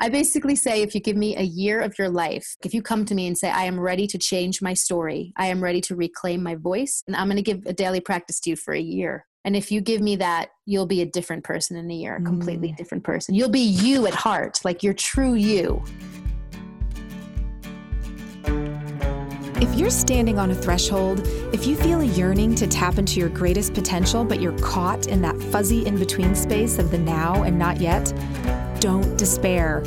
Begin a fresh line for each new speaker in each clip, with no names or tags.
I basically say if you give me a year of your life, if you come to me and say, I am ready to change my story, I am ready to reclaim my voice, and I'm going to give a daily practice to you for a year. And if you give me that, you'll be a different person in a year, a completely
Mm.
different person. You'll be you at heart, like your true you.
If you're standing on a threshold, if you feel a yearning to tap into your greatest potential, but you're caught in that fuzzy in between space of the now and not yet, don't despair.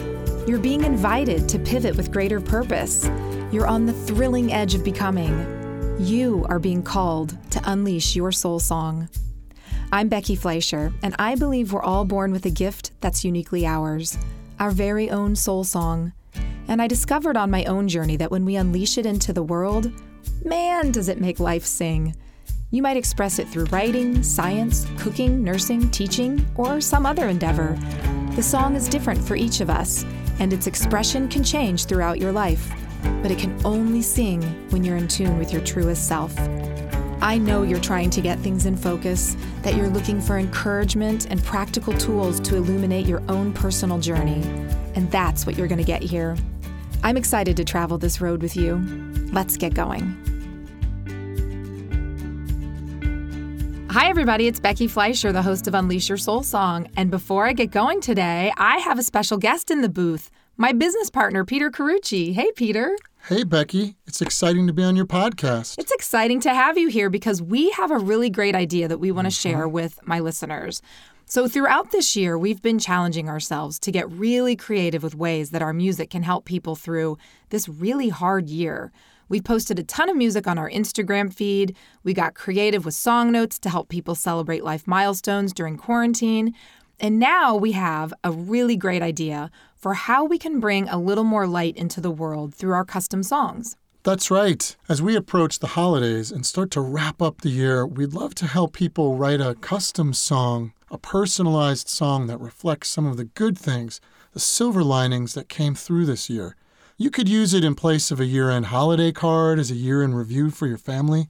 You're being invited to pivot with greater purpose. You're on the thrilling edge of becoming. You are being called to unleash your soul song. I'm Becky Fleischer, and I believe we're all born with a gift that's uniquely ours our very own soul song. And I discovered on my own journey that when we unleash it into the world, man, does it make life sing. You might express it through writing, science, cooking, nursing, teaching, or some other endeavor. The song is different for each of us, and its expression can change throughout your life. But it can only sing when you're in tune with your truest self. I know you're trying to get things in focus, that you're looking for encouragement and practical tools to illuminate your own personal journey. And that's what you're going to get here. I'm excited to travel this road with you. Let's get going. Hi, everybody. It's Becky Fleischer, the host of Unleash Your Soul Song. And before I get going today, I have a special guest in the booth my business partner, Peter Carucci. Hey, Peter.
Hey, Becky. It's exciting to be on your podcast.
It's exciting to have you here because we have a really great idea that we want to mhm. share with my listeners. So, throughout this year, we've been challenging ourselves to get really creative with ways that our music can help people through this really hard year. We've posted a ton of music on our Instagram feed. We got creative with song notes to help people celebrate life milestones during quarantine. And now we have a really great idea for how we can bring a little more light into the world through our custom songs.
That's right. As we approach the holidays and start to wrap up the year, we'd love to help people write a custom song, a personalized song that reflects some of the good things, the silver linings that came through this year. You could use it in place of a year end holiday card, as a year in review for your family.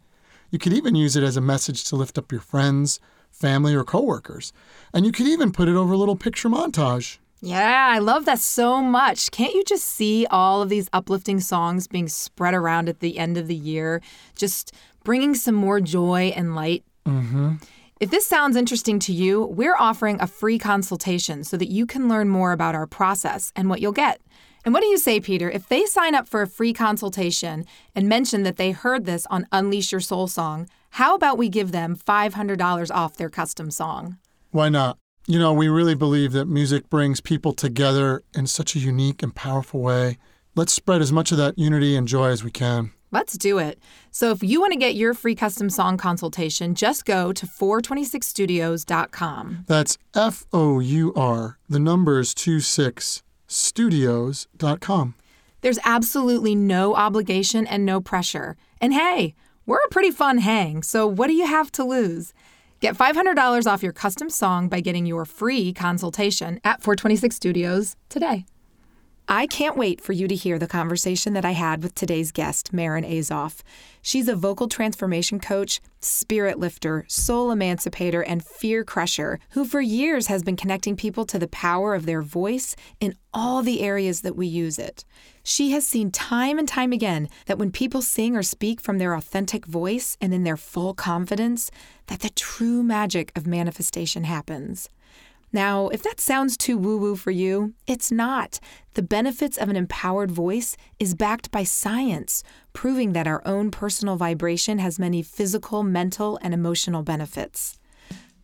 You could even use it as a message to lift up your friends, family, or coworkers. And you could even put it over a little picture montage.
Yeah, I love that so much. Can't you just see all of these uplifting songs being spread around at the end of the year, just bringing some more joy and light?
Mm-hmm.
If this sounds interesting to you, we're offering a free consultation so that you can learn more about our process and what you'll get. And what do you say, Peter? If they sign up for a free consultation and mention that they heard this on Unleash Your Soul Song, how about we give them $500 off their custom song?
Why not? You know, we really believe that music brings people together in such a unique and powerful way. Let's spread as much of that unity and joy as we can.
Let's do it. So if you want to get your free custom song consultation, just go to 426studios.com.
That's F O U R, the numbers 26 studios.com.
There's absolutely no obligation and no pressure. And hey, we're a pretty fun hang, so what do you have to lose? Get $500 off your custom song by getting your free consultation at 426 Studios today. I can't wait for you to hear the conversation that I had with today's guest, Marin Azoff. She's a vocal transformation coach, spirit lifter, soul emancipator, and fear crusher who for years has been connecting people to the power of their voice in all the areas that we use it. She has seen time and time again that when people sing or speak from their authentic voice and in their full confidence, that the true magic of manifestation happens. Now, if that sounds too woo woo for you, it's not. The benefits of an empowered voice is backed by science, proving that our own personal vibration has many physical, mental, and emotional benefits.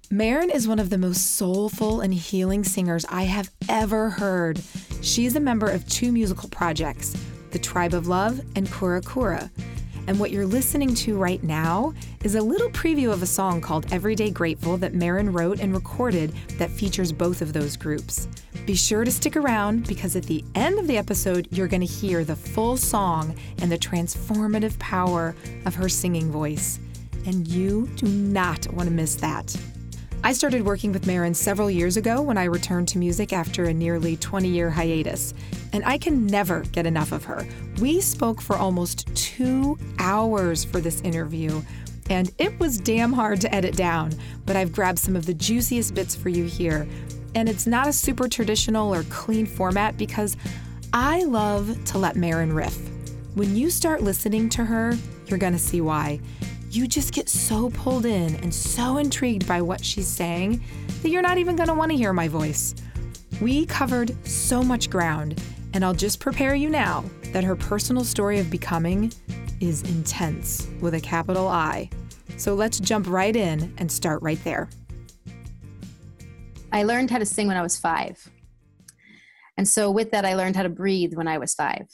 Marin is one of the most soulful and healing singers I have ever heard. She's a member of two musical projects, The Tribe of Love and Kura Kura. And what you're listening to right now is a little preview of a song called Everyday Grateful that Marin wrote and recorded that features both of those groups. Be sure to stick around because at the end of the episode, you're going to hear the full song and the transformative power of her singing voice. And you do not want to miss that. I started working with Marin several years ago when I returned to music after a nearly 20 year hiatus, and I can never get enough of her. We spoke for almost two hours for this interview, and it was damn hard to edit down, but I've grabbed some of the juiciest bits for you here. and it's not a super traditional or clean format because I love to let Marin riff. When you start listening to her, you're going to see why. You just get so pulled in and so intrigued by what she's saying that you're not even going to want to hear my voice. We covered so much ground, and I'll just prepare you now that her personal story of becoming is intense with a capital I. So let's jump right in and start right there.
I learned how to sing when I was five. And so, with that, I learned how to breathe when I was five.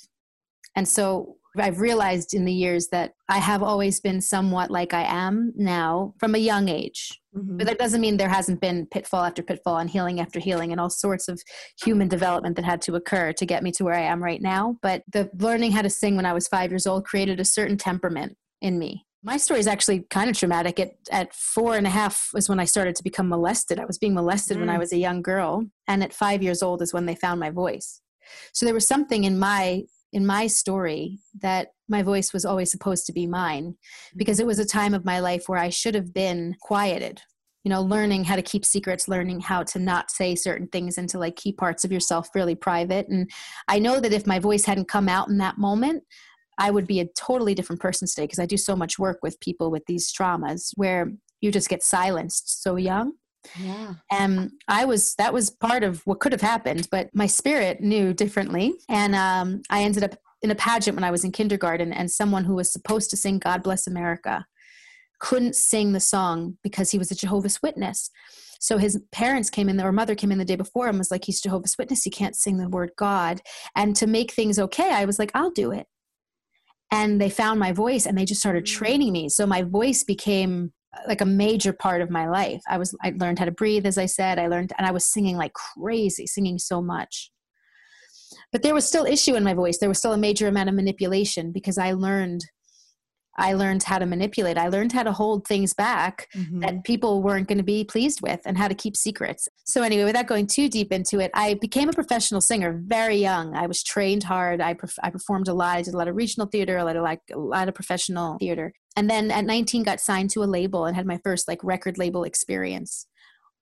And so, I've realized in the years that I have always been somewhat like I am now from a young age. Mm-hmm. But that doesn't mean there hasn't been pitfall after pitfall and healing after healing and all sorts of human development that had to occur to get me to where I am right now. But the learning how to sing when I was five years old created a certain temperament in me. My story is actually kind of traumatic. At, at four and a half was when I started to become molested. I was being molested mm. when I mm. was a young girl. And at five years old is when they found my voice. So there was something in my in my story that my voice was always supposed to be mine because it mm-hmm. was a time of my life where I should have been quieted you know learning how to keep secrets learning how to not say certain things and to like keep parts of yourself really private. And i know that if my voice hadn't come out in that moment i would be a totally different person today because i do so much work with people with these traumas where you just get silenced so young
yeah.
And I was, that was part of what could have happened, but my spirit knew differently. And um, I ended up in a pageant when I was in kindergarten, and someone who was supposed to sing God Bless America couldn't sing the song because he was a Jehovah's Witness. So his parents came in, or mother came in the day before and was like, He's Jehovah's Witness. He can't sing the word God. And to make things okay, I was like, I'll do it. And they found my voice and they just started mm. training me. So my voice became like a major part of my life. I was I learned how to breathe as I said. I learned and I was singing like crazy, singing so much. But there was still issue in my voice. There was still a major amount of manipulation because I learned I learned how to manipulate. I learned how to hold things back mm-hmm. that people weren't going to be pleased with and how to keep secrets. So, anyway, without going too deep into it, I became a professional singer very young. I was trained hard. I, perf- I performed a lot. I did a lot of regional theater, a lot of, like, a lot of professional theater. And then at 19, got signed to a label and had my first like record label experience,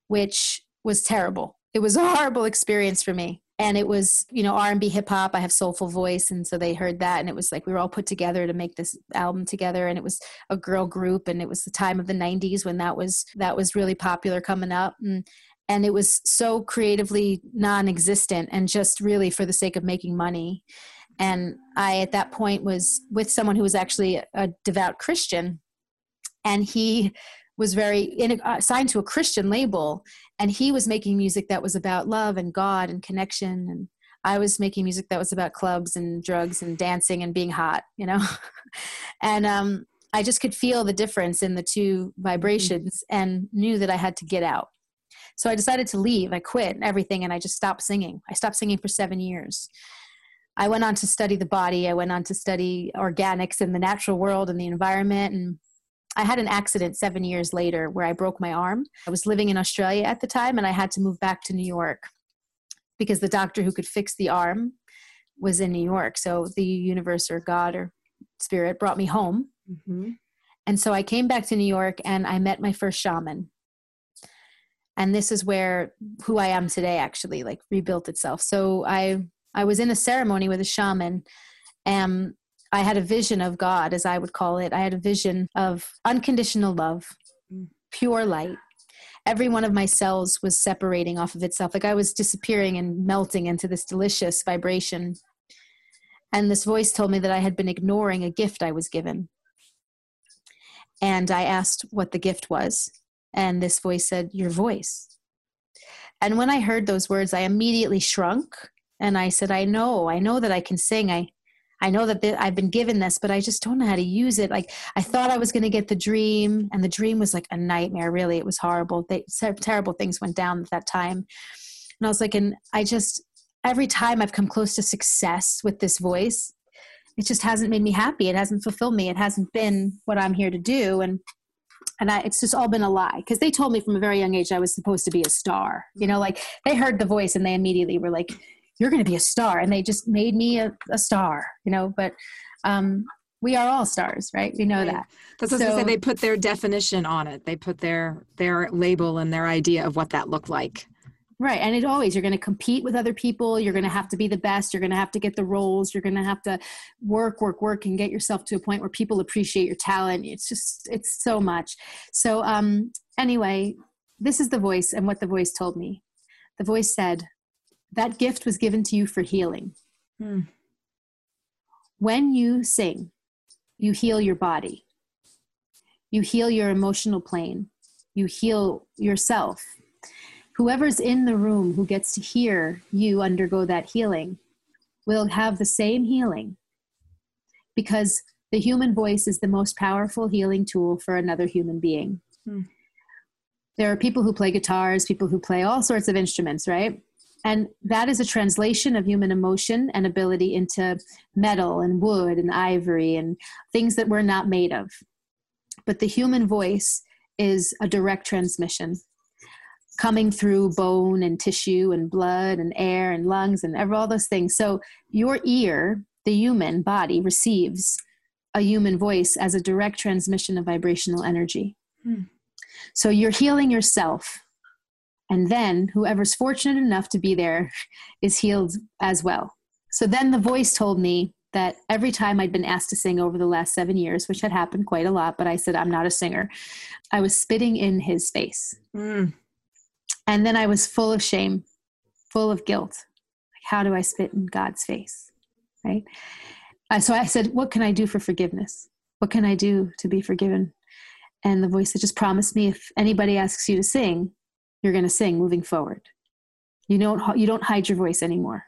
which was terrible. It was a horrible experience for me and it was you know r&b hip-hop i have soulful voice and so they heard that and it was like we were all put together to make this album together and it was a girl group and it was the time of the 90s when that was that was really popular coming up and and it was so creatively non-existent and just really for the sake of making money. And i at that point was with someone who was actually a devout christian and he was very in, uh, signed to a Christian label, and he was making music that was about love and God and connection, and I was making music that was about clubs and drugs and dancing and being hot, you know, and um, I just could feel the difference in the two vibrations mm-hmm. and knew that I had to get out. So I decided to leave. I quit everything and I just stopped singing. I stopped singing for seven years. I went on to study the body. I went on to study organics in the natural world and the environment and I had an accident seven years later where I broke my arm. I was living in Australia at the time and I had to move back to New York because the doctor who could fix the arm was in New York. So the universe or God or spirit brought me home. Mm-hmm. And so I came back to New York and I met my first shaman. And this is where who I am today actually like rebuilt itself. So I I was in a ceremony with a shaman and I had a vision of God, as I would call it. I had a vision of unconditional love, mm. pure light. Every one of my cells was separating off of itself. Like I was disappearing and melting into this delicious vibration. And this voice told me that I had been ignoring a gift I was given. And I asked what the gift was. And this voice said, Your voice. And when I heard those words, I immediately shrunk and I said, I know, I know that I can sing. I, I know that I've been given this, but I just don't know how to use it. Like I thought I was going to get the dream, and the dream was like a nightmare. Really, it was horrible. They, terrible things went down at that time, and I was like, and I just every time I've come close to success with this voice, it just hasn't made me happy. It hasn't fulfilled me. It hasn't been what I'm here to do, and and I, it's just all been a lie because they told me from a very young age I was supposed to be a star. You know, like they heard the voice and they immediately were like you're going to be a star and they just made me a, a star you know but um, we are all stars right we know right. that
that's what so, I say they put their definition on it they put their their label and their idea of what that looked like
Right. And it always, you're going to compete with other people. You're going to have to be the best. You're going to have to get the roles. You're going to have to work, work, work and get yourself to a point where people appreciate your talent. It's just, it's so much. So, um, anyway, this is the voice and what the voice told me. The voice said, That gift was given to you for healing. Hmm. When you sing, you heal your body, you heal your emotional plane, you heal yourself whoever's in the room who gets to hear you undergo that healing will have the same healing because the human voice is the most powerful healing tool for another human being. Hmm. There are people who play guitars, people who play all sorts of instruments, right? And that is a translation of human emotion and ability into metal and wood and ivory and things that we're not made of. But the human voice is a direct transmission coming through bone and tissue and blood and air and lungs and all those things. So your ear, the human body, receives a human voice as a direct transmission of vibrational energy. Hmm. So you're healing yourself. And then whoever's fortunate enough to be there is healed as well. So then the voice told me that every time I'd been asked to sing over the last seven years, which had happened quite a lot, but I said, I'm not a singer, I was spitting in his face. Mm. And then I was full of shame, full of guilt. Like, how do I spit in God's face? Right? Uh, so I said, What can I do for forgiveness? What can I do to be forgiven? And the voice said, Just promise me if anybody asks you to sing, you're going to sing moving forward. You don't, you don't hide your voice anymore.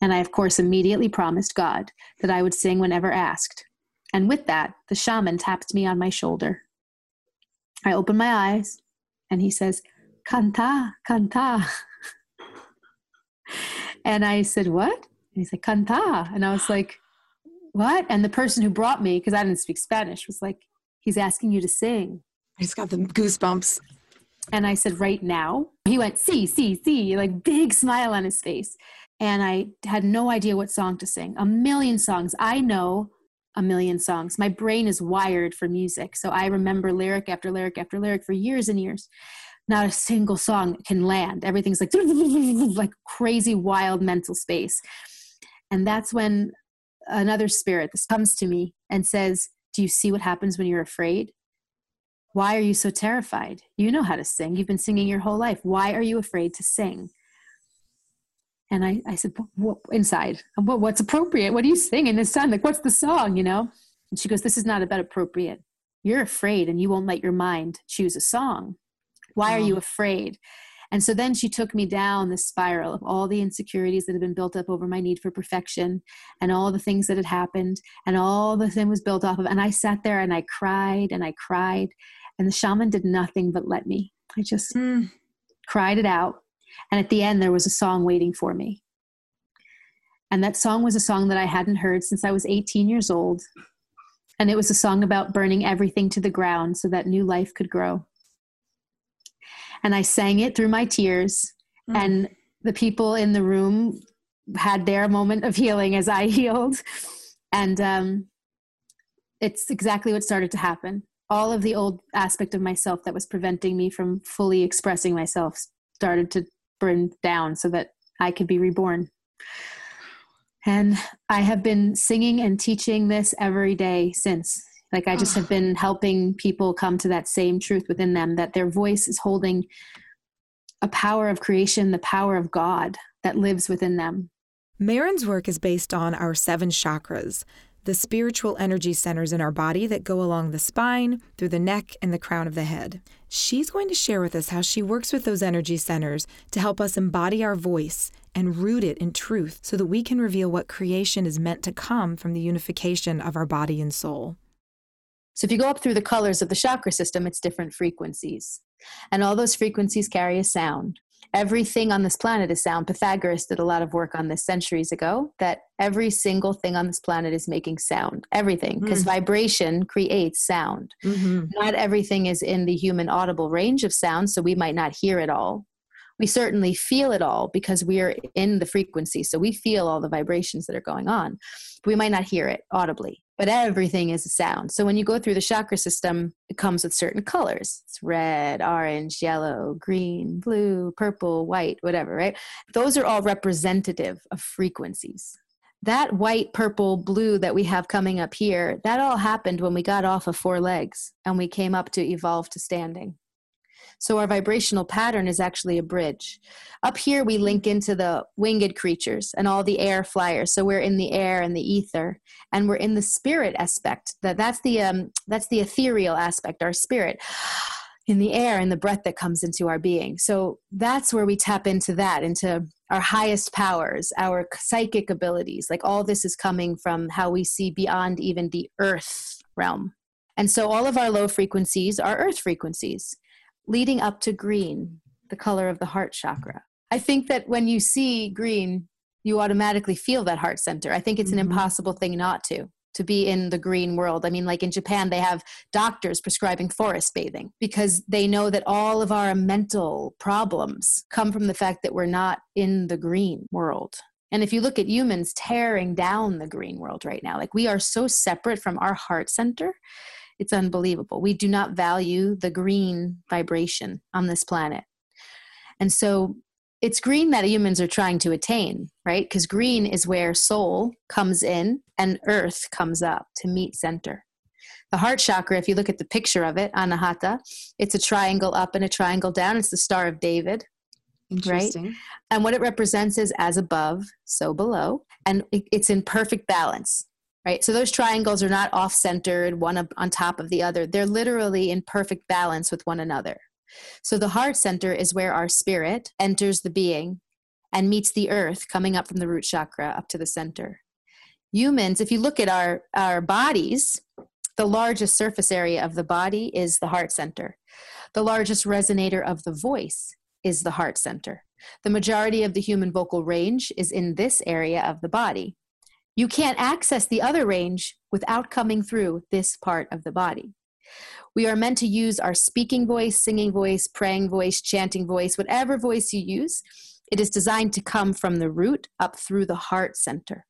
And I, of course, immediately promised God that I would sing whenever asked. And with that, the shaman tapped me on my shoulder. I opened my eyes, and he says, canta, canta. and I said, what? And he said, canta. And I was like, what? And the person who brought me, because I didn't speak Spanish, was like, he's asking you to sing.
I just got the goosebumps.
And I said, right now? He went, see, see, see, like big smile on his face. And I had no idea what song to sing. A million songs. I know a million songs. My brain is wired for music. So I remember lyric after lyric after lyric for years and years not a single song can land. Everything's like like crazy wild mental space. And that's when another spirit this comes to me and says, "Do you see what happens when you're afraid? Why are you so terrified? You know how to sing. You've been singing your whole life. Why are you afraid to sing?" And I, I said, what, inside, what, what's appropriate? What do you sing in this time? Like, what's the song, you know? And she goes, this is not about appropriate. You're afraid and you won't let your mind choose a song. Why are you mm-hmm. afraid? And so then she took me down the spiral of all the insecurities that had been built up over my need for perfection and all the things that had happened and all the thing was built off of. And I sat there and I cried and I cried. And the shaman did nothing but let me. I just mm. cried it out. And at the end, there was a song waiting for me. And that song was a song that I hadn't heard since I was 18 years old. And it was a song about burning everything to the ground so that new life could grow and I sang it through my tears. Mm. And the people in the room had their moment of healing as I healed. And um, it's exactly what started to happen. All of the old aspect of myself that was preventing me from fully expressing myself started to burn down so that I could be reborn. And I have been singing and teaching this every day since. Like I just have been helping people come to that same truth within them that their voice is holding a power of creation, the power of God that lives within them.
Marin's work is based on our seven chakras, the spiritual energy centers in our body that go along the spine, through the neck, and the crown of the head. She's going to share with us how she works with those energy centers to help us embody our voice and root it in truth so that we can reveal what creation is meant to come from the unification of our body and soul.
So if you go up through the colors of the chakra system, it's different frequencies. And all those frequencies carry a sound. Everything on this planet is sound. Pythagoras did a lot of work on this centuries ago that every single thing on this planet is making sound. Everything, because mm. vibration creates sound. Mm-hmm. Not everything is in the human audible range of sound, so we might not hear it all. We certainly feel it all because we are in the frequency. So we feel all the vibrations that are going on. But we might not hear it audibly but everything is a sound. So when you go through the chakra system, it comes with certain colors. It's red, orange, yellow, green, blue, purple, white, whatever, right? Those are all representative of frequencies. That white, purple, blue that we have coming up here, that all happened when we got off of four legs and we came up to evolve to standing. So our vibrational pattern is actually a bridge. Up here, we link into the winged creatures and all the air flyers. So we're in the air and the ether, and we're in the spirit aspect. That that's the um, that's the ethereal aspect, our spirit in the air and the breath that comes into our being. So that's where we tap into that, into our highest powers, our psychic abilities. Like all this is coming from how we see beyond even the earth realm. And so all of our low frequencies are earth frequencies leading up to green, the color of the heart chakra. I think that when you see green, you automatically feel that heart center. I think it's an mm-hmm. impossible thing not to to be in the green world. I mean, like in Japan, they have doctors prescribing forest bathing because they know that all of our mental problems come from the fact that we're not in the green world. And if you look at humans tearing down the green world right now, like we are so separate from our heart center it's unbelievable. We do not value the green vibration on this planet. And so it's green that humans are trying to attain, right? Because green is where soul comes in and earth comes up to meet center. The heart chakra, if you look at the picture of it, Anahata, it's a triangle up and a triangle down. It's the Star of David. Right? And what it represents is as above, so below. And it's in perfect balance right? So those triangles are not off centered, one on top of the other. They're literally in perfect balance with one another. So the heart center is where our spirit enters the being and meets the earth coming up from the root chakra up to the center. Humans, if you look at our, our bodies, the largest surface area of the body is the heart center. The largest resonator of the voice is the heart center. The majority of the human vocal range is in this area of the body. You can't access the other range without coming through this part of the body. We are meant to use our speaking voice, singing voice, praying voice, chanting voice, whatever voice you use. It is designed to come from the root up through the heart center.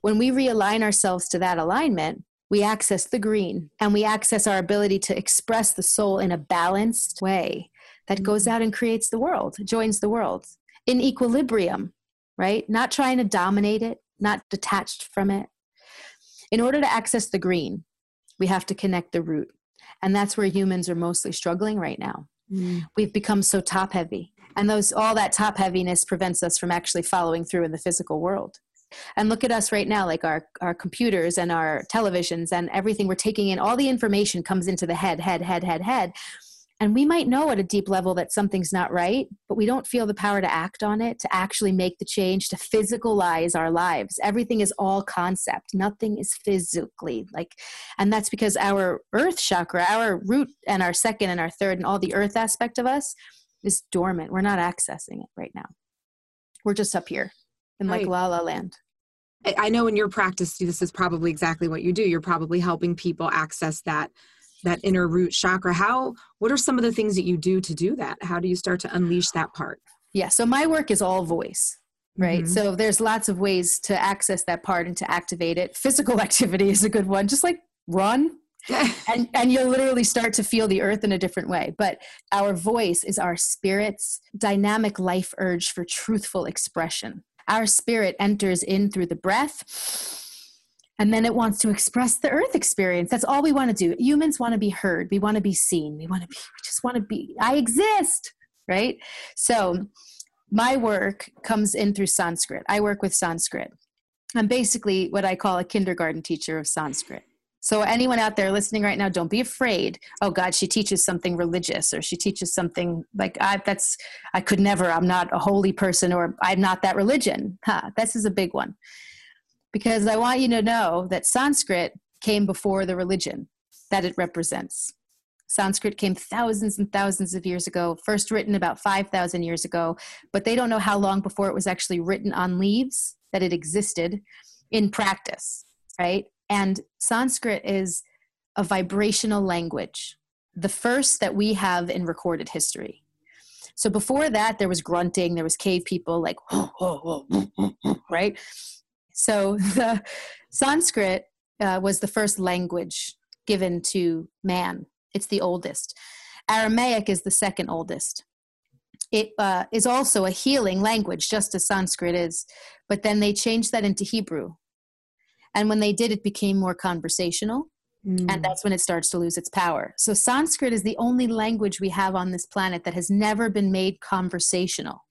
When we realign ourselves to that alignment, we access the green and we access our ability to express the soul in a balanced way that goes mm-hmm. out and creates the world, joins the world in equilibrium, right? Not trying to dominate it, not detached from it. In order to access the green, we have to connect the root. And that's where humans are mostly struggling right now. Mm. We've become so top heavy. And those all that top heaviness prevents us from actually following through in the physical world. And look at us right now, like our, our computers and our televisions and everything we're taking in, all the information comes into the head, head, head, head, head. And we might know at a deep level that something's not right, but we don't feel the power to act on it, to actually make the change, to physicalize our lives. Everything is all concept, nothing is physically like, and that's because our earth chakra, our root and our second and our third, and all the earth aspect of us is dormant. We're not accessing it right now. We're just up here in like right. la la land.
I know in your practice, this is probably exactly what you do. You're probably helping people access that that inner root chakra how what are some of the things that you do to do that? How do you start to unleash that part?
Yeah so my work is all voice right? Mm-hmm. so there's lots of ways to access that part and to activate it. Physical activity is a good one just like run and and you'll literally start to feel the earth in a different way. But our voice is our spirit's dynamic life urge for truthful expression. Our spirit enters in through the breath and then it wants to express the earth experience. That's all we want to do. Humans want to be heard. We want to be seen. We want to be we just want to be i exist right? So my work comes in through sanskrit. I work with sanskrit. I'm basically what i call a kindergarten teacher of sanskrit. So anyone out there listening right now don't be afraid. Oh god she teaches something religious or she teaches something like i that's i could never i'm not a holy person or i'm not that religion. Huh, this is a big one because I want you to know that Sanskrit came before the religion that it represents. Sanskrit came thousands and thousands of years ago, first written about 5,000 years ago, but they don't know how long before it was actually written on leaves that it existed in practice, right? And Sanskrit is a vibrational language, the first that we have in recorded history. So before that, there was grunting, there was cave people like, right? So the Sanskrit uh, was the first language given to man. It's the oldest. Aramaic is the second oldest. It uh, is also a healing language, just as Sanskrit is. But then they changed that into Hebrew. And when they did, it became more conversational. Mm. And that's when it starts to lose its power. So, Sanskrit is the only language we have on this planet that has never been made conversational.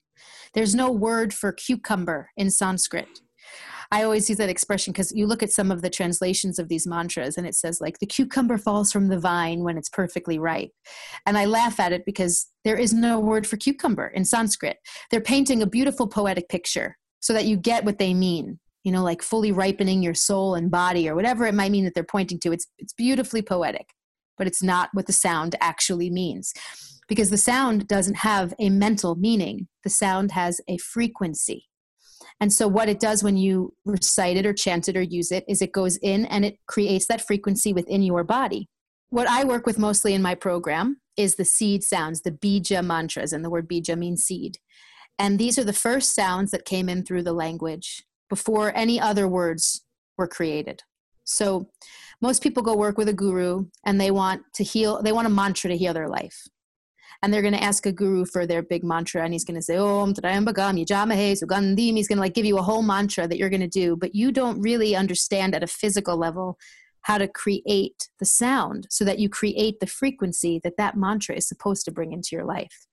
There's no word for cucumber in Sanskrit. I always use that expression because you look at some of the translations of these mantras and it says, like, the cucumber falls from the vine when it's perfectly ripe. And I laugh at it because there is no word for cucumber in Sanskrit. They're painting a beautiful poetic picture so that you get what they mean you know like fully ripening your soul and body or whatever it might mean that they're pointing to it's it's beautifully poetic but it's not what the sound actually means because the sound doesn't have a mental meaning the sound has a frequency and so what it does when you recite it or chant it or use it is it goes in and it creates that frequency within your body what i work with mostly in my program is the seed sounds the bija mantras and the word bija means seed and these are the first sounds that came in through the language before any other words were created. So most people go work with a guru and they want to heal, they want a mantra to heal their life. And they're going to ask a guru for their big mantra and he's going to say, Om Trayambagam Yajamahe Sugandim. He's going to like give you a whole mantra that you're going to do, but you don't really understand at a physical level how to create the sound so that you create the frequency that that mantra is supposed to bring into your life.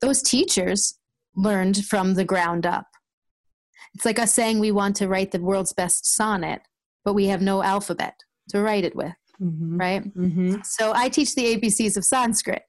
Those teachers learned from the ground up it's like us saying we want to write the world's best sonnet, but we have no alphabet to write it with. Mm-hmm. Right? Mm-hmm. So I teach the ABCs of Sanskrit.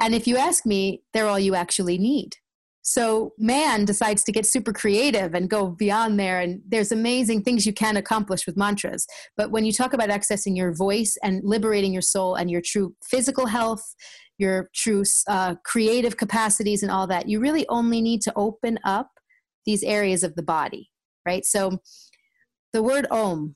And if you ask me, they're all you actually need. So man decides to get super creative and go beyond there. And there's amazing things you can accomplish with mantras. But when you talk about accessing your voice and liberating your soul and your true physical health, your true uh, creative capacities, and all that, you really only need to open up these areas of the body, right? So the word om,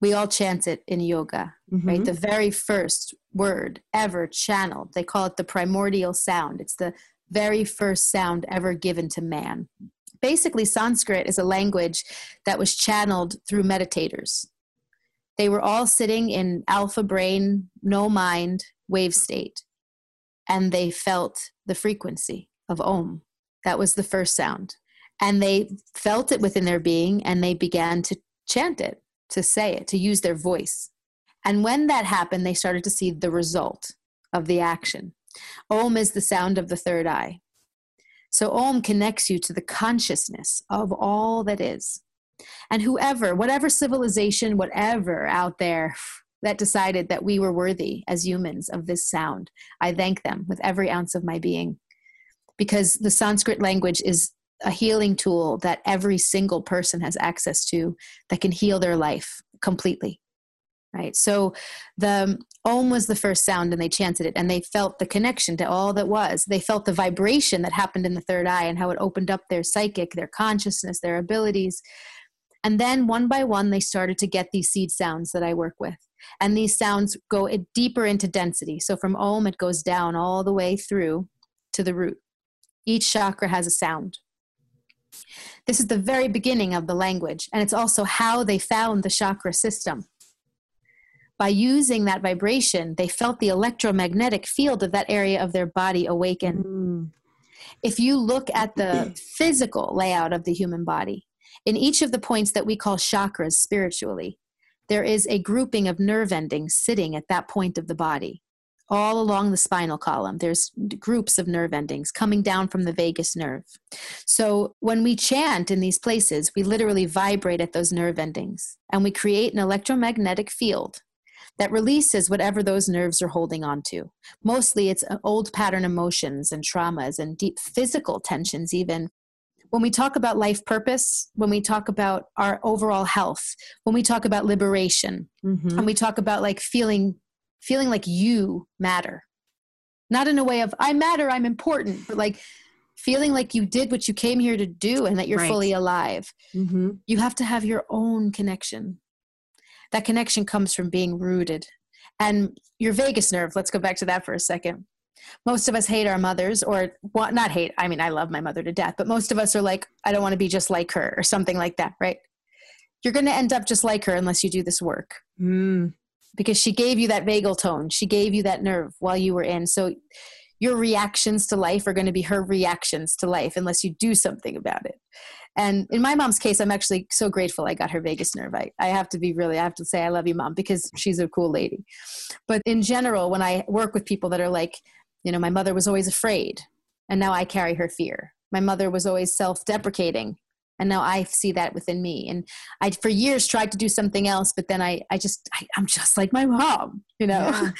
we all chant it in yoga, mm-hmm. right? The very first word ever channeled. They call it the primordial sound. It's the very first sound ever given to man. Basically, Sanskrit is a language that was channeled through meditators. They were all sitting in alpha brain, no mind, wave state, and they felt the frequency of Om. That was the first sound and they felt it within their being and they began to chant it, to say it, to use their voice. And when that happened, they started to see the result of the action. Om is the sound of the third eye. So Om connects you to the consciousness of all that is. And whoever, whatever civilization, whatever out there that decided that we were worthy as humans of this sound, I thank them with every ounce of my being. Because the Sanskrit language is a healing tool that every single person has access to that can heal their life completely right? So the um, om was the first sound and they chanted it and they felt the connection to all that was. They felt the vibration that happened in the third eye and how it opened up their psychic their consciousness their abilities. And then one by one they started to get these seed sounds that i work with. And these sounds go deeper into density. So from om it goes down all the way through to the root. Each chakra has a sound this is the very beginning of the language, and it's also how they found the chakra system. By using that vibration, they felt the electromagnetic field of that area of their body awaken. Mm. If you look at the physical layout of the human body, in each of the points that we call chakras spiritually, there is a grouping of nerve endings sitting at that point of the body all along the spinal column. There's groups of nerve endings coming down from the vagus nerve. So when we chant in these places, we literally vibrate at those nerve endings and we create an electromagnetic field that releases whatever those nerves are holding on to. Mostly it's old pattern emotions and traumas and deep physical tensions, even. When we talk about life purpose, when we talk about our overall health, when we talk about liberation, mm-hmm. and we talk about like feeling feeling like you matter. Not in a way of, I matter, I'm important, but like feeling like you did what you came here to do and that you're right. fully alive. Mm-hmm. You have to have your own connection. That connection comes from being rooted. And your vagus nerve, let's go back to that for a second. Most of us hate our mothers, or well, not hate, I mean, I love my mother to death, but most of us are like, I don't want to be just like her, or something like that, right? you're going to end up just like her unless you do this work.
Mm.
Because she gave you that vagal tone, she gave you that nerve while you were in. So your reactions to life are going to be her reactions to life unless you do something about it. And in my mom's case, I'm actually so grateful I got her vagus nerve. I, I have to be really, I have to say, I love you, mom, because she's a cool lady. But in general, when I work with people that are like, you know, my mother was always afraid, and now I carry her fear. My mother was always self deprecating, and now i see that within me and i for years tried to do something else but then i i just I, am just like my mom you know yeah.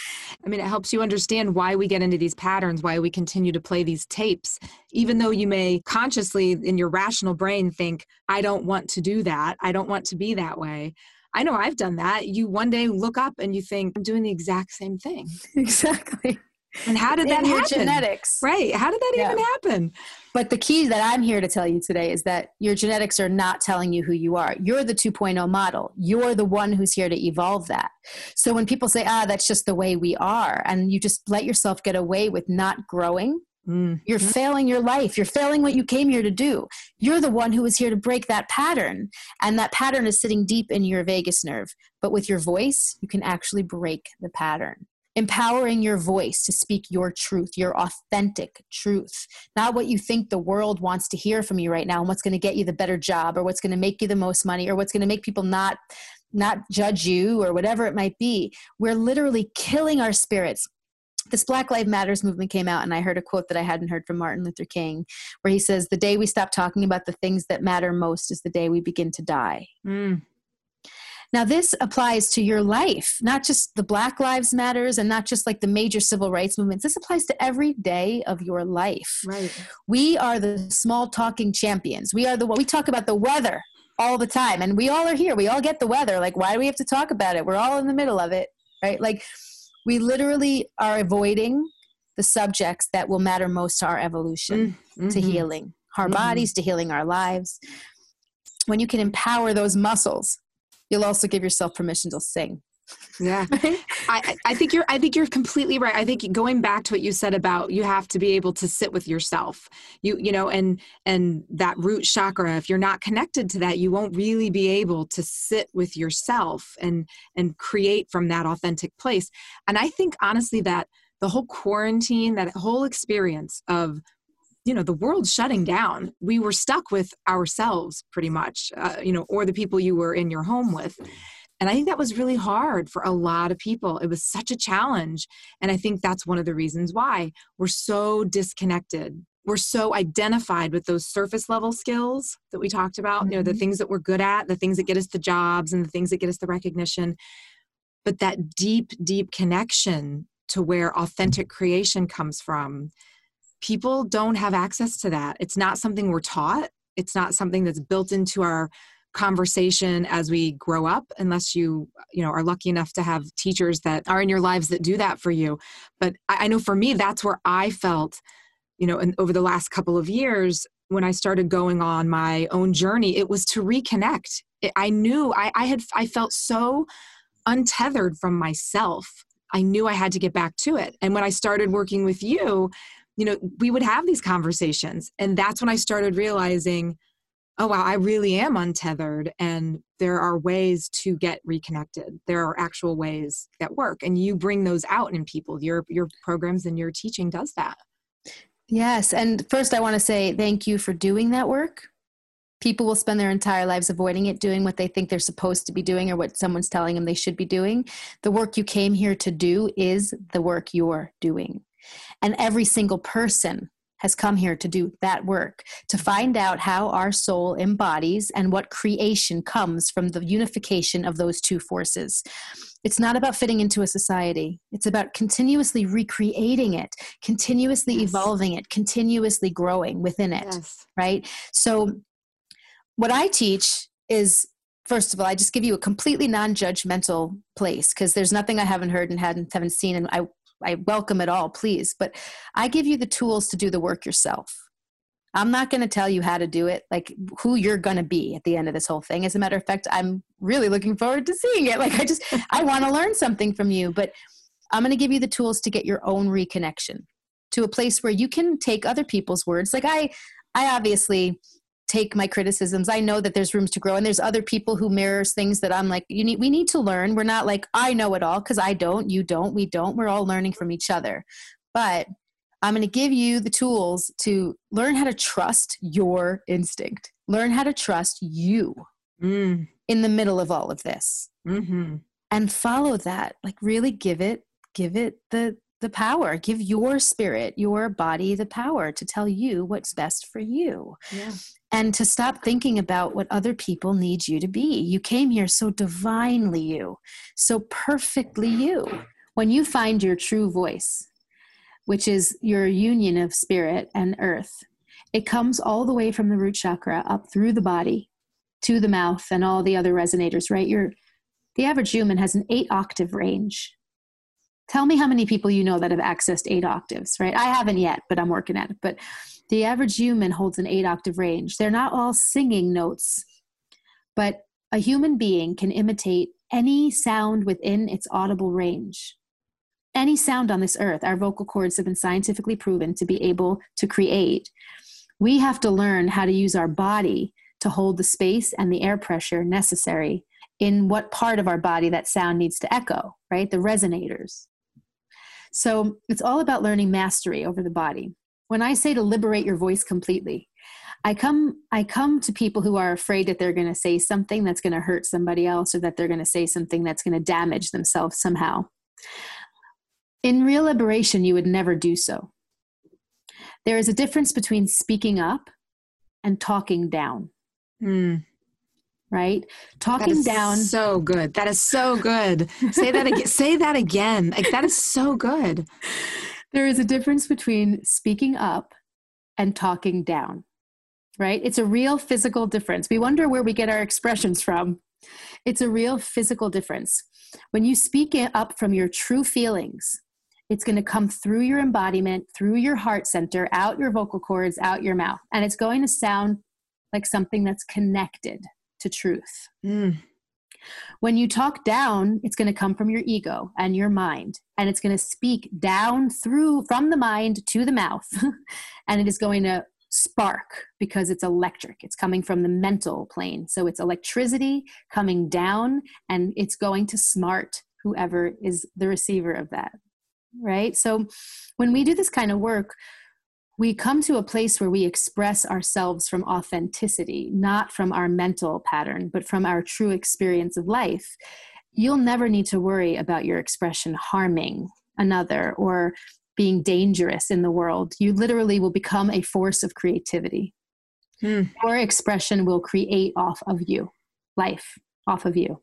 i mean it helps you understand why we get into these patterns why we continue to play these tapes even though you may consciously in your rational brain think i don't want to do that i don't want to be that way I know I've done that. You one day look up and you think, I'm doing the exact same thing.
Exactly.
And how did that happen?
genetics.
Right. How did that yeah. even happen?
But the key that I'm here to tell you today is that your genetics are not telling you who you are. You're the 2.0 model. You're the one who's here to evolve that. So when people say, ah, that's just the way we are, and you just let yourself get away with not growing, Mm-hmm. You're failing your life. You're failing what you came here to do. You're the one who is here to break that pattern. And that pattern is sitting deep in your vagus nerve. But with your voice, you can actually break the pattern empowering your voice to speak your truth, your authentic truth, not what you think the world wants to hear from you right now and what's going to get you the better job or what's going to make you the most money or what's going to make people not not judge you or whatever it might be. We're literally killing our spirits. This Black Lives Matters movement came out, and I heard a quote that I hadn't heard from Martin Luther King, where he says, The day we stop talking about the things that matter most is the day we begin to die. Mm. Now, this applies to your life, not just the Black Lives Matters and not just like the major civil rights movements. This applies to every day of your life.
Right.
We are the small talking champions. We are the we talk about the weather all the time, and we all are here. We all get the weather. Like, why do we have to talk about it? We're all in the middle of it, right? Like, we literally are avoiding the subjects that will matter most to our evolution, mm-hmm. to healing our mm-hmm. bodies, to healing our lives. When you can empower those muscles you'll also give yourself permission to sing.
Yeah. I, I think you're i think you're completely right. I think going back to what you said about you have to be able to sit with yourself you you know and and that root chakra if you're not connected to that you won't really be able to sit with yourself and and create from that authentic place. And i think honestly that the whole quarantine that whole experience of you know the world shutting down we were stuck with ourselves pretty much uh, you know or the people you were in your home with and i think that was really hard for a lot of people it was such a challenge and i think that's one of the reasons why we're so disconnected we're so identified with those surface level skills that we talked about mm-hmm. you know the mm-hmm. things that we're good at the things that get us the jobs and the things that get us the recognition but that deep deep connection to where authentic creation comes from people don't have access to that. It's not something we're taught, it's not something that's built into our conversation as we grow up unless you you know are lucky enough to have teachers that are in your lives that do that for you. But i, I know for me that's where i felt you know and over the last couple of years when i started going on my own journey it was to reconnect. It, i knew I, I had i felt so untethered from myself. I knew i had to get back to it. And when i started working with you you know, we would have these conversations. And that's when I started realizing, oh, wow, I really am untethered. And there are ways to get reconnected. There are actual ways that work. And you bring those out in people. Your, your programs and your teaching does that.
Yes. And first, I want to say thank you for doing that work. People will spend their entire lives avoiding it, doing what they think they're supposed to be doing or what someone's telling them they should be doing. The work you came here to do is the work you're doing. And every single person has come here to do that work, to find out how our soul embodies and what creation comes from the unification of those two forces. It's not about fitting into a society. It's about continuously recreating it, continuously yes. evolving it, continuously growing within it, yes. right? So, what I teach is first of all, I just give you a completely non judgmental place because there's nothing I haven't heard and hadn't, haven't seen. And I I welcome it all, please. But I give you the tools to do the work yourself. I'm not going to tell you how to do it, like who you're going to be at the end of this whole thing. As a matter of fact, I'm really looking forward to seeing it. Like, I just, I want to learn something from you, but I'm going to give you the tools to get your own reconnection to a place where you can take other people's words. Like, I, I obviously take my criticisms. I know that there's rooms to grow and there's other people who mirrors things that I'm like, you need we need to learn. We're not like I know it all because I don't, you don't, we don't. We're all learning from each other. But I'm going to give you the tools to learn how to trust your instinct. Learn how to trust you mm. in the middle of all of this. Mm-hmm. And follow that. Like really give it give it the the power. Give your spirit your body the power to tell you what's best for you. Yeah. and to stop thinking about what other people need you to be. You came here so divinely you so perfectly you. When you find your true voice which is your union of spirit and earth it comes all the way from the root chakra up through the body to the mouth and all the other resonators right? You're the average human has an eight octave range tell me how many people you know that have accessed eight octaves right? I haven't yet but i'm working at it. But the average human holds an eight octave range. They're not all singing notes but a human being can imitate any sound within its audible range. Any sound on this earth our vocal cords have been scientifically proven to be able to create. We have to learn how to use our body to hold the space and the air pressure necessary in what part of our body that sound needs to echo, right? The resonators. So it's all about learning mastery over the body. When I say to liberate your voice completely, I come I come to people who are afraid that they're going to say something that's going to hurt somebody else or that they're going to say something that's going to damage themselves somehow. In real liberation you would never do so. There is a difference between speaking up and talking down. Mm right? Talking down
so good. That is so good. Say that again say that again. Like that is so good.
There is a difference between speaking up and talking down right? It's a real physical difference. We wonder where we get our expressions from. It's a real physical difference. When you speak it up from your true feelings it's going to come through your embodiment through your heart center out your vocal cords out your mouth and it's going to sound like something that's connected to truth. Mm. When you talk down, it's going to come from your ego and your mind, and it's going to speak down through from the mind to the mouth, and it is going to spark because it's electric. It's coming from the mental plane. So it's electricity coming down, and it's going to smart whoever is the receiver of that. Right? So when we do this kind of work, we come to a place where we express ourselves from authenticity, not from our mental pattern, but from our true experience of life, you'll never need to worry about your expression harming another or being dangerous in the world. You literally will become a force of creativity. Hmm. Your expression will create off of you, life off of you.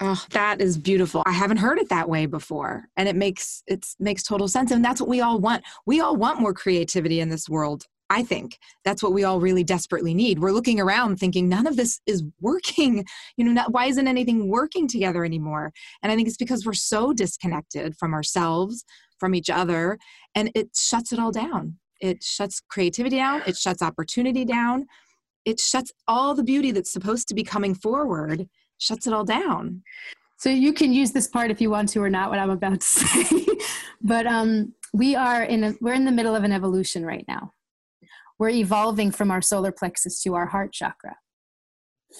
Oh, that is beautiful. I haven't heard it that way before. And it makes it makes total sense. And that's what we all want. We all want more creativity in this world. I think that's what we all really desperately need. We're looking around thinking none of this is working. You know, not, why isn't anything working together anymore? And I think it's because we're so disconnected from ourselves, from each other, and it shuts it all down. It shuts creativity down, it shuts opportunity down, it shuts all the beauty that's supposed to be coming forward shuts it all down.
So you can use this part if you want to or not what I'm about to say. but um, we are in a, we're in the middle of an evolution right now. We're evolving from our solar plexus to our heart chakra.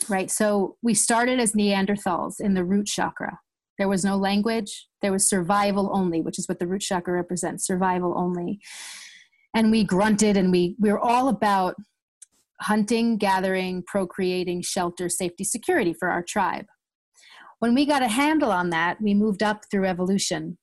Right? So we started as Neanderthals in the root chakra. There was no language, there was survival only, which is what the root chakra represents, survival only. And we grunted and we we were all about hunting, gathering, procreating, shelter, safety, security for our tribe. When we got a handle on that, we moved up through evolution.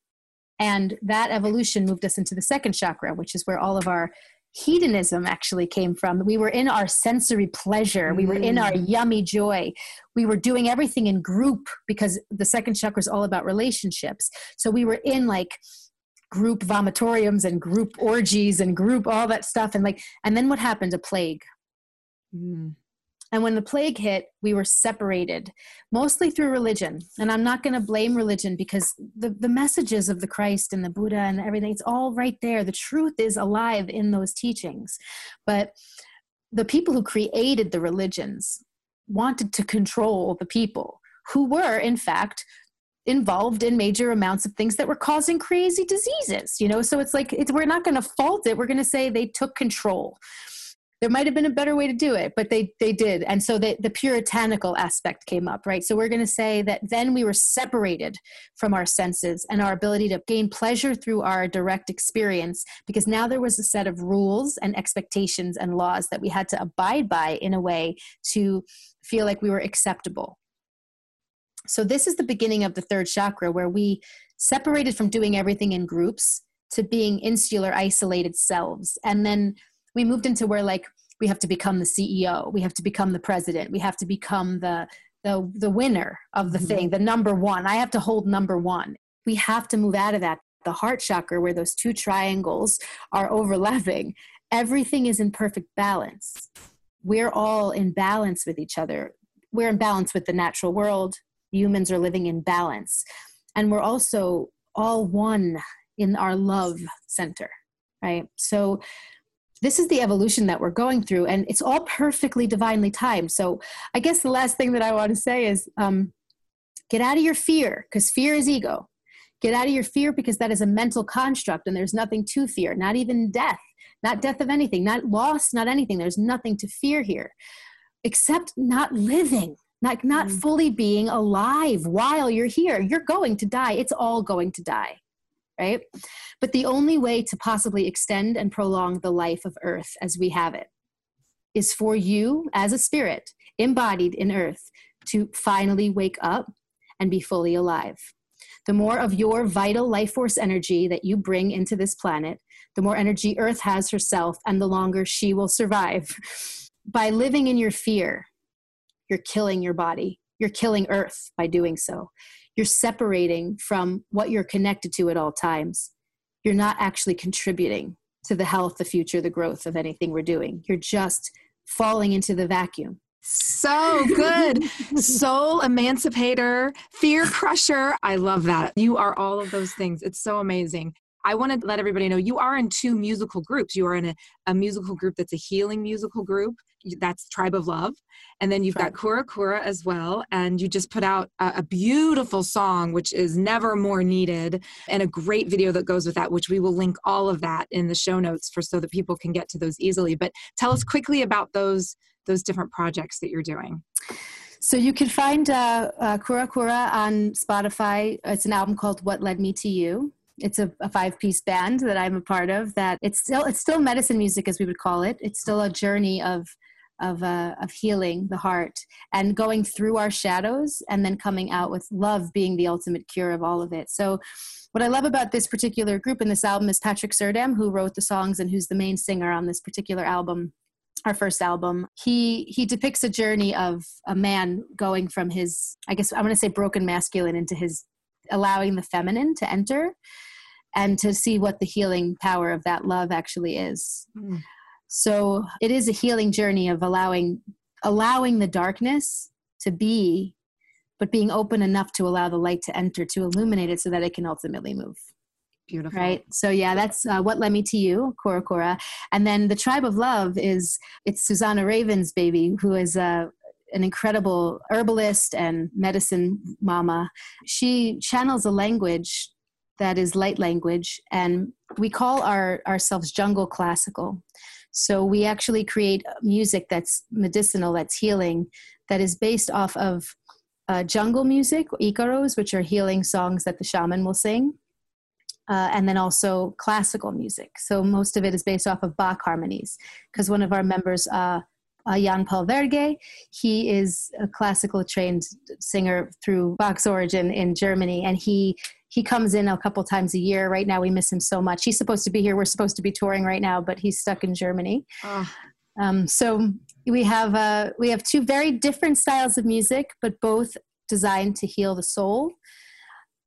And that evolution moved us into the second chakra, which is where all of our hedonism actually came from. We were in our sensory pleasure, we were in our mm. yummy joy. We were doing everything in group because the second chakra is all about relationships. So we were in like group vomitoriums and group orgies and group all that stuff and like and then what happened a plague Mm. And when the plague hit, we were separated, mostly through religion. And I'm not going to blame religion because the, the messages of the Christ and the Buddha and everything, it's all right there. The truth is alive in those teachings. But the people who created the religions wanted to control the people who were, in fact, involved in major amounts of things that were causing crazy diseases you know so it's like it's, we're not going to fault it we're going to say they took control there might have been a better way to do it, but they they did. And so the, the puritanical aspect came up, right? So we're going to say that then we were separated from our senses and our ability to gain pleasure through our direct experience because now there was a set of rules and expectations and laws that we had to abide by in a way to feel like we were acceptable. So this is the beginning of the third chakra where we separated from doing everything in groups to being insular isolated selves and then we moved into where like we have to become the ceo we have to become the president we have to become the the, the winner of the mm-hmm. thing the number one. I have to hold number one. We have to move out of that the heart chakra where those two triangles are overlapping. Everything is in perfect balance. We're all in balance with each other. We're in balance with the natural world. Humans are living in balance. And we're also all one in our love center right? So this is the evolution that we're going through and it's all perfectly divinely timed. So i guess the last thing that i want to say is um, get out of your fear because fear is ego. Get out of your fear because that is a mental construct and there's nothing to fear not even death not death of anything not loss not anything. There's nothing to fear here except not living not not mm. fully being alive while you're here. You're going to die. It's all going to die right? But the only way to possibly extend and prolong the life of Earth as we have it is for you as a spirit embodied in Earth to finally wake up and be fully alive. The more of your vital life force energy that you bring into this planet, the more energy Earth has herself, and the longer she will survive. By living in your fear, you're killing your body. You're killing Earth by doing so you're separating from what you're connected to at all times. You're not actually contributing to the health, the future, the growth of anything we're doing. You're just falling into the vacuum.
So good. Soul emancipator, fear crusher. I love that. You are all of those things. It's so amazing. I want to let everybody know you are in two musical groups. You are in a, a musical group that's a healing musical group. That's Tribe of Love. And then you've Tribe. got Kura Kura as well. And you just put out a, a beautiful song, which is Never More Needed, and a great video that goes with that, which we will link all of that in the show notes for so that people can get to those easily. But tell us quickly about those those different projects that you're doing.
So you can find uh, uh, Kura Kura on Spotify. It's an album called What Led Me to You it's a, a five piece band that i'm a part of that it's still it's still medicine music as we would call it it's still a journey of of uh, of healing the heart and going through our shadows and then coming out with love being the ultimate cure of all of it so what i love about this particular group and this album is patrick surdam who wrote the songs and who's the main singer on this particular album our first album he he depicts a journey of a man going from his i guess i'm going to say broken masculine into his allowing the feminine to enter and to see what the healing power of that love actually is. Mm. So it is a healing journey of allowing allowing the darkness to be but being open enough to allow the light to enter to illuminate it so that it can ultimately move.
Beautiful.
Right. So yeah, that's uh, what led me to you, Kura Kura, And then the tribe of love is it's Susanna Raven's baby, who is a an incredible herbalist and medicine mama. She channels a language that is light language, and we call our ourselves jungle classical. So we actually create music that's medicinal, that's healing, that is based off of uh, jungle music, icaros, which are healing songs that the shaman will sing. Uh, and then also classical music. So most of it is based off of Bach harmonies, because one of our members, uh, uh, Jan Paul Verge. He is a classical trained singer through Bach's origin in Germany, and he he comes in a couple times a year. Right now, we miss him so much. He's supposed to be here. We're supposed to be touring right now, but he's stuck in Germany. Oh. Um, so we have uh, we have two very different styles of music, but both designed to heal the soul.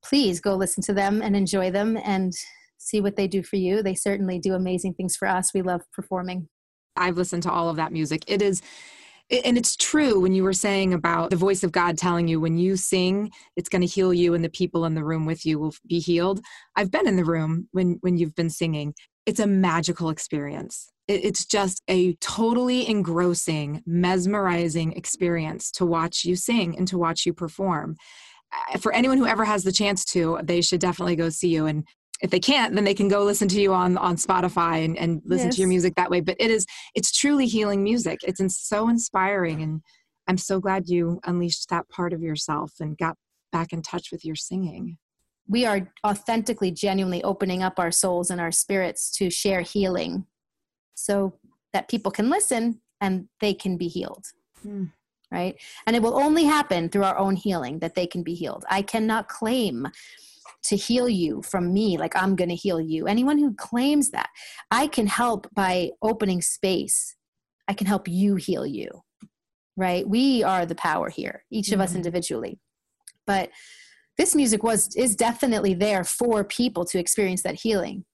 Please go listen to them and enjoy them and see what they do for you. They certainly do amazing things for us. We love performing.
I've listened to all of that music. It is and it's true when you were saying about the voice of God telling you when you sing, it's going to heal you and the people in the room with you will be healed. I've been in the room when when you've been singing. It's a magical experience. It's just a totally engrossing, mesmerizing experience to watch you sing and to watch you perform. For anyone who ever has the chance to, they should definitely go see you. And if they can't, then they can go listen to you on on Spotify and, and listen yes. to your music that way. But it is it's truly healing music. It's so inspiring, and I'm so glad you unleashed that part of yourself and got back in touch with your singing.
We are authentically, genuinely opening up our souls and our spirits to share healing, so that people can listen and they can be healed. Mm right? And it will only happen through our own healing that they can be healed. I cannot claim to heal you from me like i'm going to heal you. Anyone who claims that i can help by opening space. I can help you heal you right? We are the power here each mm-hmm. of us mm-hmm. individually. But this music was is definitely there for people to experience that healing.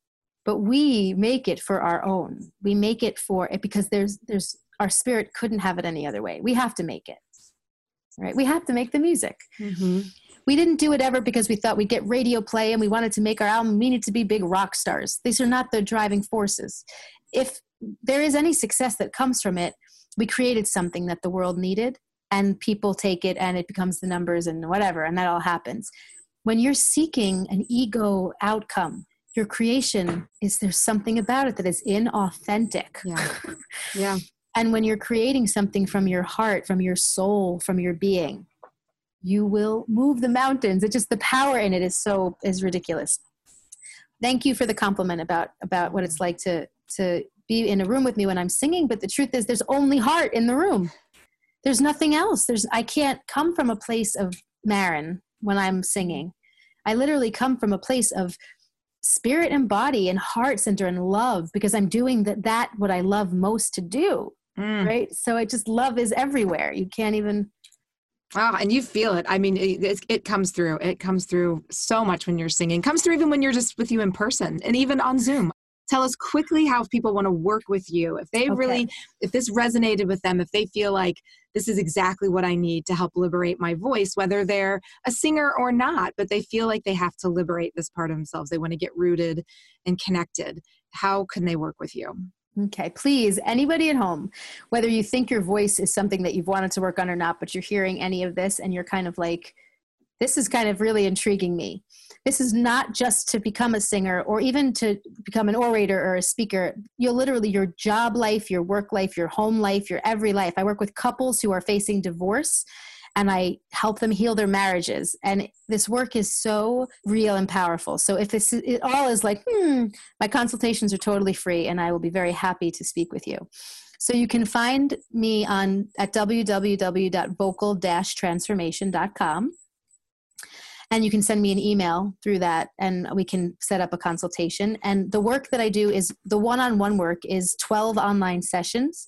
But we make it for our own. We make it for it because there's there's our spirit couldn't have it any other way. We have to make it right? We have to make the music. Mm-hmm we didn't do it ever because we thought we'd get radio play and we wanted to make our album. We need to be big rock stars. These are not the driving forces. If there is any success that comes from it, we created something that the world needed and people take it and it becomes the numbers and whatever, and that all happens. When you're seeking an ego outcome, your creation is there's something about it that is inauthentic.
Yeah. Yeah.
and when you're creating something from your heart, from your soul, from your being, you will move the mountains. It just the power in it is so is ridiculous. Thank you for the compliment about about what it's like to to be in a room with me when i'm singing but the truth is there's only heart in the room. There's nothing else. There's i can't come from a place of marin when i'm singing. I literally come from a place of spirit and body and heart center and love because i'm doing that that what i love most to do mm. right? So i just love is everywhere. You can't even
Ah, and you feel it. I mean, it, it, comes through. It comes through so much when you're singing. It comes through even when you're just with you in person and even on Zoom. Tell us quickly how people want to work with you. If they okay. really, if this resonated with them, if they feel like this is exactly what I need to help liberate my voice, whether they're a singer or not, but they feel like they have to liberate this part of themselves. They want to get rooted and connected. How can they work with you?
Okay, please, anybody at home, whether you think your voice is something that you've wanted to work on or not, but you're hearing any of this and you're kind of like, this is kind of really intriguing me. This is not just to become a singer or even to become an orator or a speaker. You're literally your job life, your work life, your home life, your every life. I work with couples who are facing divorce and I help them heal their marriages. And this work is so real and powerful. So if this it all is like, hmm, my consultations are totally free, and I will be very happy to speak with you. So you can find me on at www.vocal-transformation.com. And you can send me an email through that, and we can set up a consultation. And the work that I do is the one on one work is 12 online sessions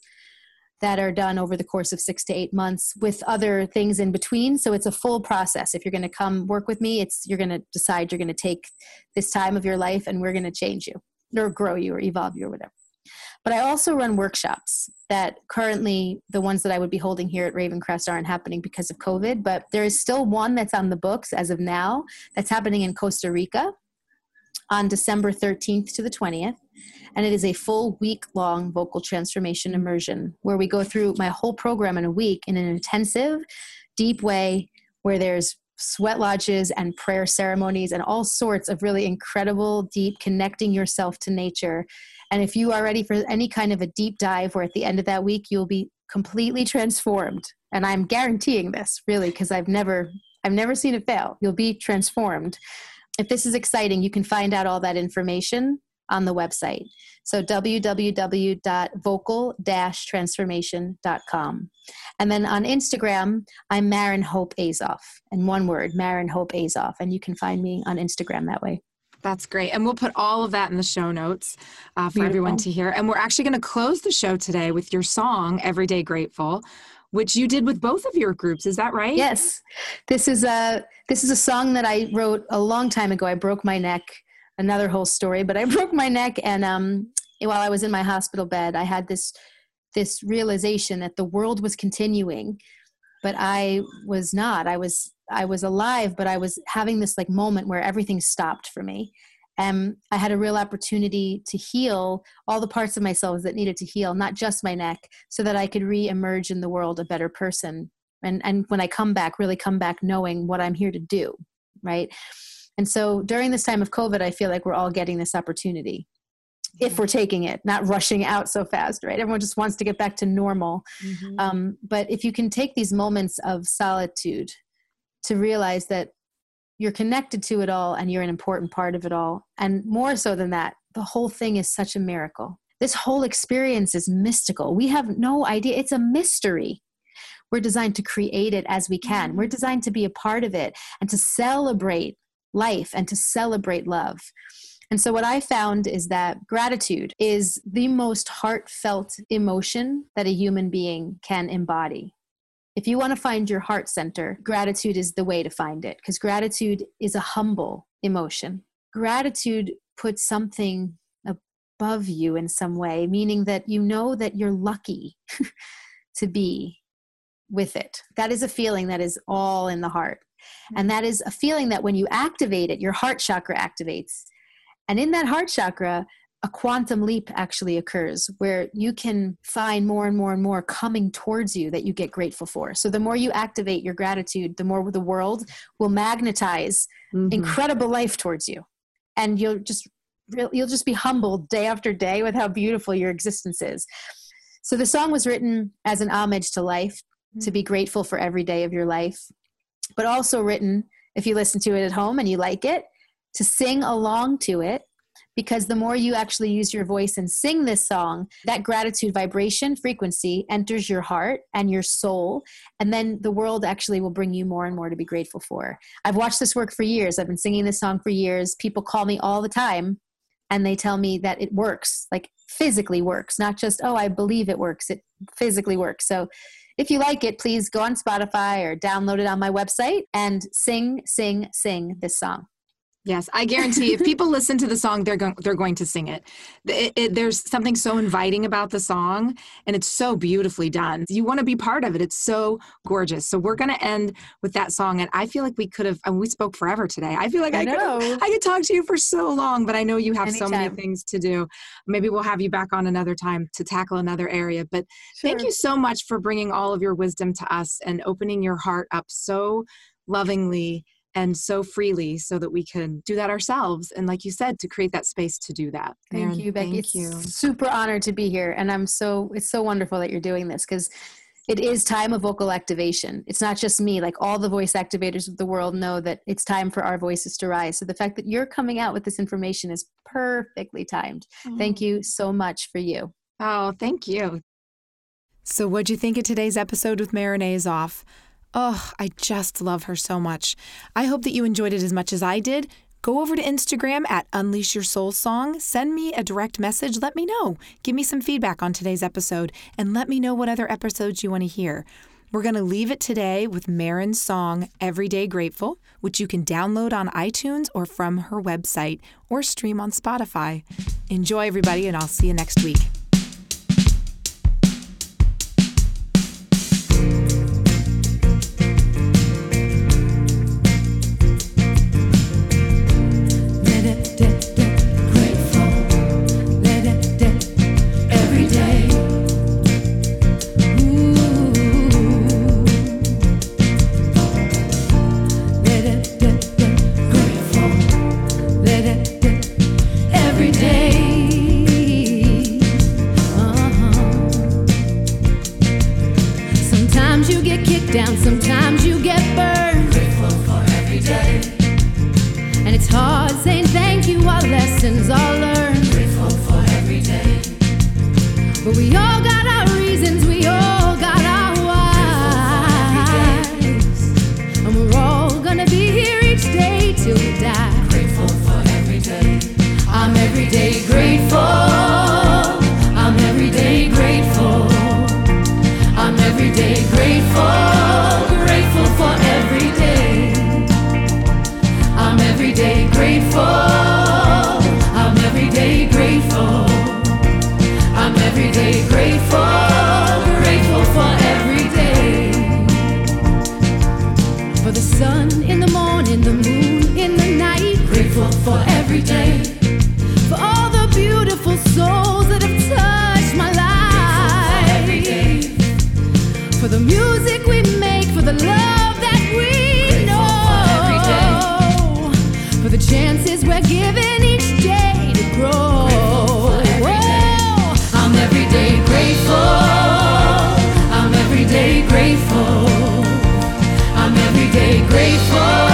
that are done over the course of six to eight months with other things in between. So it's a full process. If you're going to come work with me it's you're going to decide you're going to take this time of your life and we're going to change you or grow you or evolve you or whatever. But i also run workshops that currently the ones that i would be holding here at ravencrest aren't happening because of covid but there is still one that's on the books as of now that's happening in costa rica on december 13th to the 20th and it is a full week long vocal transformation immersion where we go through my whole program in a week in an intensive, deep way where there's sweat lodges and prayer ceremonies and all sorts of really incredible, deep connecting yourself to nature. And if you are ready for any kind of a deep dive where at the end of that week you'll be completely transformed, and I'm guaranteeing this really because I've never I've never seen it fail. You'll be transformed. If this is exciting, you can find out all that information on the website. So www.vocal-transformation.com. And then on Instagram, I'm Marin Hope Azoff. And one word, Marin Hope Azoff. And you can find me on Instagram that way.
That's great. And we'll put all of that in the show notes uh, for Beautiful. everyone to hear. And we're actually going to close the show today with your song, Everyday Grateful which you did with both of your groups is that right
yes this is a this is a song that i wrote a long time ago i broke my neck another whole story, but I broke my neck and um, while I was in my hospital bed, I had this this realization that the world was continuing, but I was not. I was I was alive, but I was having this like moment where everything stopped for me. And I had a real opportunity to heal all the parts of myself that needed to heal, not just my neck, so that I could re-emerge in the world a better person. And and when I come back, really come back knowing what I'm here to do, right? And so during this time of COVID, I feel like we're all getting this opportunity if we're taking it, not rushing out so fast, right? Everyone just wants to get back to normal. Mm-hmm. Um, but if you can take these moments of solitude to realize that you're connected to it all and you're an important part of it all, and more so than that, the whole thing is such a miracle. This whole experience is mystical. We have no idea. It's a mystery. We're designed to create it as we can. We're mm-hmm. designed to be a part of it and to celebrate life and to celebrate love. And so, what I found is that gratitude is the most heartfelt emotion that a human being can embody. If you want to find your heart center, gratitude is the way to find it because gratitude is a humble emotion. Gratitude puts something above you in some way, meaning that you know that you're lucky to be with it. That is a feeling that is all in the heart. And that is a feeling that when you activate it, your heart chakra activates and in that heart chakra, a quantum leap actually occurs where you can find more and more and more coming towards you that you get grateful for. So the more you activate your gratitude, the more the world will magnetize mm-hmm. incredible life towards you. And you'll just you'll just be humbled day after day with how beautiful your existence is. So the song was written as an homage to life, mm-hmm. to be grateful for every day of your life, but also written if you listen to it at home and you like it, to sing along to it because the more you actually use your voice and sing this song, that gratitude vibration frequency enters your heart and your soul. And then the world actually will bring you more and more to be grateful for. I've watched this work for years. I've been singing this song for years. People call me all the time and they tell me that it works, like physically works, not just, oh, I believe it works. It physically works. So if you like it, please go on Spotify or download it on my website and sing, sing, sing this song.
Yes, I guarantee if people listen to the song, they're going they're going to sing it. It, it. There's something so inviting about the song, and it's so beautifully done. You want to be part of it. It's so gorgeous. So we're going to end with that song, and I feel like we could have. And we spoke forever today. I feel like I, I could I could talk to you for so long, but I know you have Anytime. so many things to do. Maybe we'll have you back on another time to tackle another area. But sure. thank you so much for bringing all of your wisdom to us and opening your heart up so lovingly and so freely so that we can do that ourselves and like you said to create that space to do that.
Thank you becky. thank you. super honored to be here and i'm so it's so wonderful that you're doing this because it is time of vocal activation. It's not just me like all the voice activators of the world know that it's time for our voices to rise. So the fact that you're coming out with this information is perfectly timed. Mm-hmm. thank you so much for you.
Oh thank you. So what'd you think of today's episode with Marin Azoff? Oh, I just love her so much. I hope that you enjoyed it as much as I did. Go over to Instagram at Unleash Your Soul Song. Send me a direct message. Let me know. Give me some feedback on today's episode and let me know what other episodes you want to hear. We're going to leave it today with Marin's song Everyday Grateful, which you can download on iTunes or from her website or stream on Spotify. Enjoy, everybody, and I'll see you next week.
Oh.